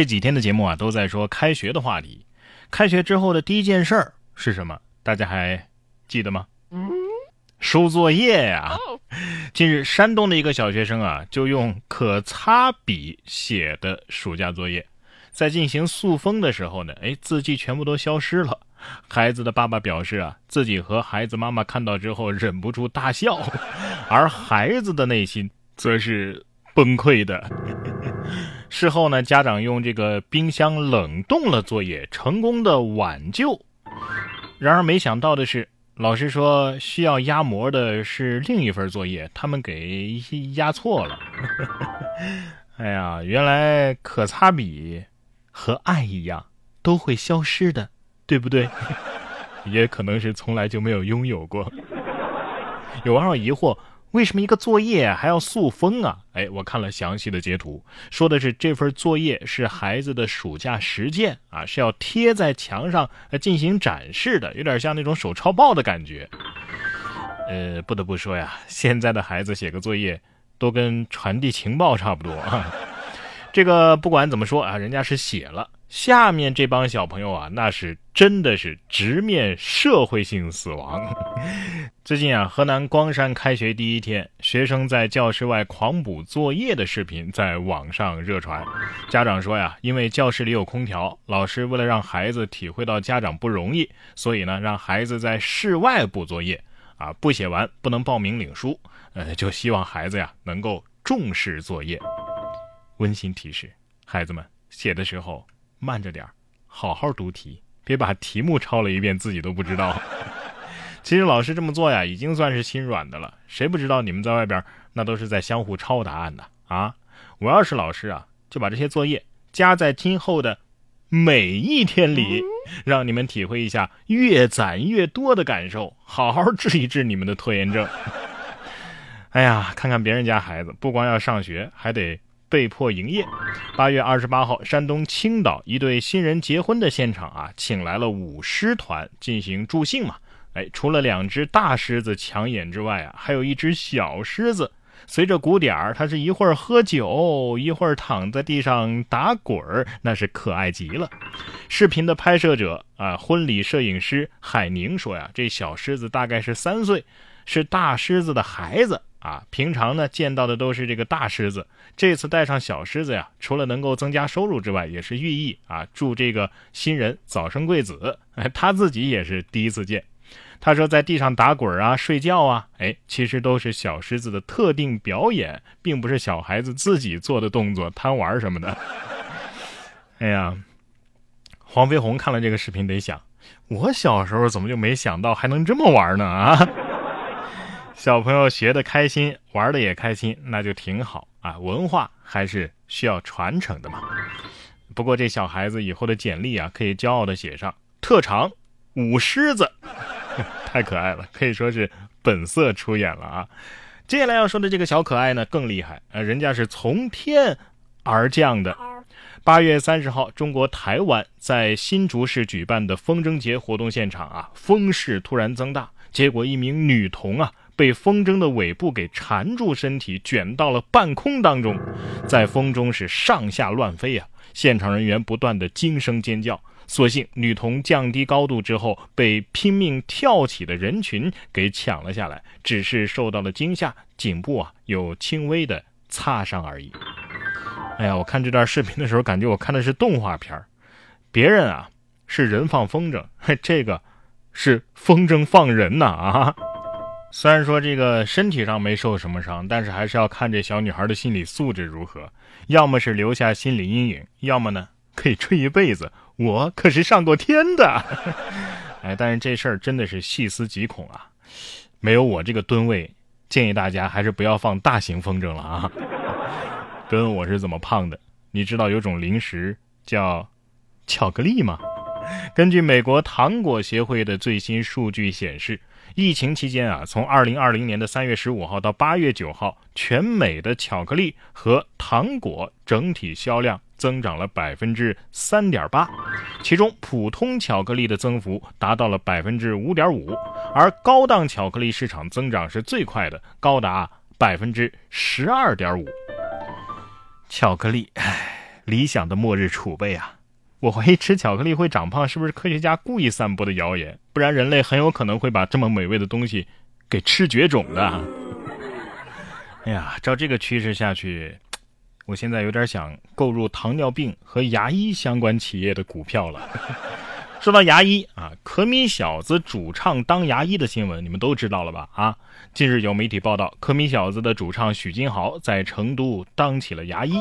这几天的节目啊，都在说开学的话题。开学之后的第一件事儿是什么？大家还记得吗？收作业呀！近日，山东的一个小学生啊，就用可擦笔写的暑假作业，在进行塑封的时候呢，哎，字迹全部都消失了。孩子的爸爸表示啊，自己和孩子妈妈看到之后忍不住大笑，而孩子的内心则是崩溃的。事后呢，家长用这个冰箱冷冻了作业，成功的挽救。然而没想到的是，老师说需要压模的是另一份作业，他们给压错了。哎呀，原来可擦笔和爱一样都会消失的。对不对？也可能是从来就没有拥有过。有网友疑惑，为什么一个作业还要塑封啊？哎，我看了详细的截图，说的是这份作业是孩子的暑假实践啊，是要贴在墙上进行展示的，有点像那种手抄报的感觉。呃，不得不说呀，现在的孩子写个作业都跟传递情报差不多啊。这个不管怎么说啊，人家是写了。下面这帮小朋友啊，那是真的是直面社会性死亡。最近啊，河南光山开学第一天，学生在教室外狂补作业的视频在网上热传。家长说呀，因为教室里有空调，老师为了让孩子体会到家长不容易，所以呢，让孩子在室外补作业。啊，不写完不能报名领书。呃，就希望孩子呀能够重视作业。温馨提示：孩子们写的时候。慢着点好好读题，别把题目抄了一遍自己都不知道。其实老师这么做呀，已经算是心软的了。谁不知道你们在外边那都是在相互抄答案的啊？我要是老师啊，就把这些作业加在今后的每一天里，让你们体会一下越攒越多的感受，好好治一治你们的拖延症。哎呀，看看别人家孩子，不光要上学，还得。被迫营业。八月二十八号，山东青岛一对新人结婚的现场啊，请来了舞狮团进行助兴嘛。哎，除了两只大狮子抢眼之外啊，还有一只小狮子，随着鼓点儿，它是一会儿喝酒，一会儿躺在地上打滚儿，那是可爱极了。视频的拍摄者啊，婚礼摄影师海宁说呀，这小狮子大概是三岁，是大狮子的孩子。啊，平常呢见到的都是这个大狮子，这次带上小狮子呀，除了能够增加收入之外，也是寓意啊，祝这个新人早生贵子。哎，他自己也是第一次见，他说在地上打滚啊、睡觉啊，哎，其实都是小狮子的特定表演，并不是小孩子自己做的动作、贪玩什么的。哎呀，黄飞鸿看了这个视频得想，我小时候怎么就没想到还能这么玩呢？啊！小朋友学的开心，玩的也开心，那就挺好啊。文化还是需要传承的嘛。不过这小孩子以后的简历啊，可以骄傲的写上特长舞狮子，太可爱了，可以说是本色出演了啊。接下来要说的这个小可爱呢，更厉害啊，人家是从天而降的。八月三十号，中国台湾在新竹市举办的风筝节活动现场啊，风势突然增大，结果一名女童啊。被风筝的尾部给缠住，身体卷到了半空当中，在风中是上下乱飞啊！现场人员不断的惊声尖叫，所幸女童降低高度之后，被拼命跳起的人群给抢了下来，只是受到了惊吓，颈部啊有轻微的擦伤而已。哎呀，我看这段视频的时候，感觉我看的是动画片别人啊是人放风筝，这个是风筝放人呐啊！虽然说这个身体上没受什么伤，但是还是要看这小女孩的心理素质如何。要么是留下心理阴影，要么呢可以吹一辈子。我可是上过天的，哎，但是这事儿真的是细思极恐啊！没有我这个吨位，建议大家还是不要放大型风筝了啊。跟我是怎么胖的？你知道有种零食叫巧克力吗？根据美国糖果协会的最新数据显示。疫情期间啊，从二零二零年的三月十五号到八月九号，全美的巧克力和糖果整体销量增长了百分之三点八，其中普通巧克力的增幅达到了百分之五点五，而高档巧克力市场增长是最快的，高达百分之十二点五。巧克力，唉。理想的末日储备啊！我怀疑吃巧克力会长胖是不是科学家故意散播的谣言？不然人类很有可能会把这么美味的东西给吃绝种的。哎呀，照这个趋势下去，我现在有点想购入糖尿病和牙医相关企业的股票了。说到牙医啊，可米小子主唱当牙医的新闻，你们都知道了吧？啊，近日有媒体报道，可米小子的主唱许金豪在成都当起了牙医。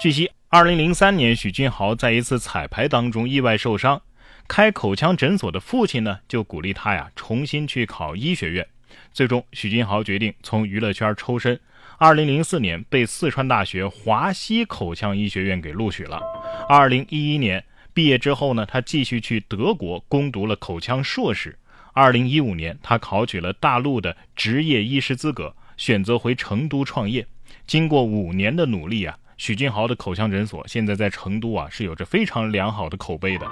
据悉，二零零三年许君豪在一次彩排当中意外受伤，开口腔诊所的父亲呢就鼓励他呀重新去考医学院。最终，许君豪决定从娱乐圈抽身。二零零四年被四川大学华西口腔医学院给录取了。二零一一年。毕业之后呢，他继续去德国攻读了口腔硕士。二零一五年，他考取了大陆的执业医师资格，选择回成都创业。经过五年的努力啊，许金豪的口腔诊所现在在成都啊是有着非常良好的口碑的。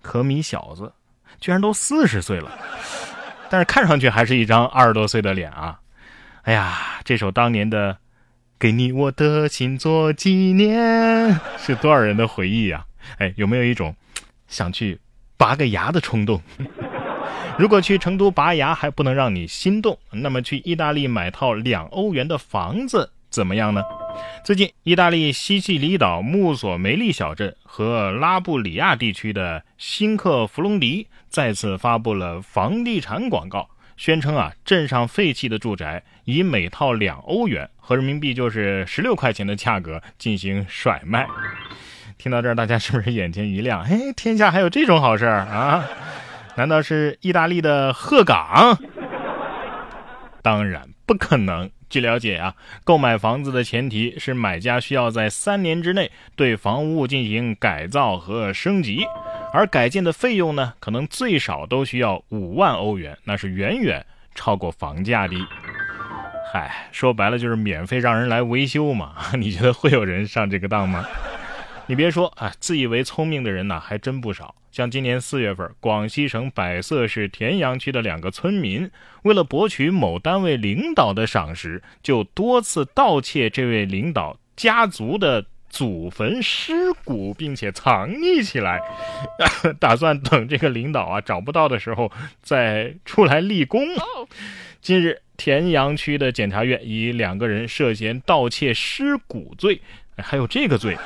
可米小子居然都四十岁了，但是看上去还是一张二十多岁的脸啊！哎呀，这首当年的《给你我的心做纪念》是多少人的回忆呀！哎，有没有一种想去拔个牙的冲动？如果去成都拔牙还不能让你心动，那么去意大利买套两欧元的房子怎么样呢？最近，意大利西西里岛穆索梅利小镇和拉布里亚地区的新克弗隆迪再次发布了房地产广告，宣称啊，镇上废弃的住宅以每套两欧元（合人民币就是十六块钱）的价格进行甩卖。听到这儿，大家是不是眼前一亮？哎，天下还有这种好事儿啊？难道是意大利的鹤岗？当然不可能。据了解啊，购买房子的前提是买家需要在三年之内对房屋进行改造和升级，而改建的费用呢，可能最少都需要五万欧元，那是远远超过房价的。嗨，说白了就是免费让人来维修嘛？你觉得会有人上这个当吗？你别说啊，自以为聪明的人呢还真不少。像今年四月份，广西省百色市田阳区的两个村民，为了博取某单位领导的赏识，就多次盗窃这位领导家族的祖坟尸骨，并且藏匿起来，打算等这个领导啊找不到的时候再出来立功。近日，田阳区的检察院以两个人涉嫌盗窃尸骨罪，还有这个罪。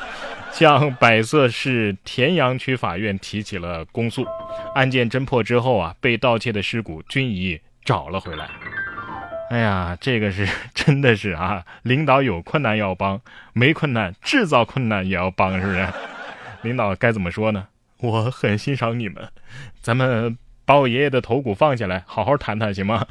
向百色市田阳区法院提起了公诉。案件侦破之后啊，被盗窃的尸骨均已找了回来。哎呀，这个是真的是啊，领导有困难要帮，没困难制造困难也要帮，是不是？领导该怎么说呢？我很欣赏你们，咱们把我爷爷的头骨放下来，好好谈谈，行吗？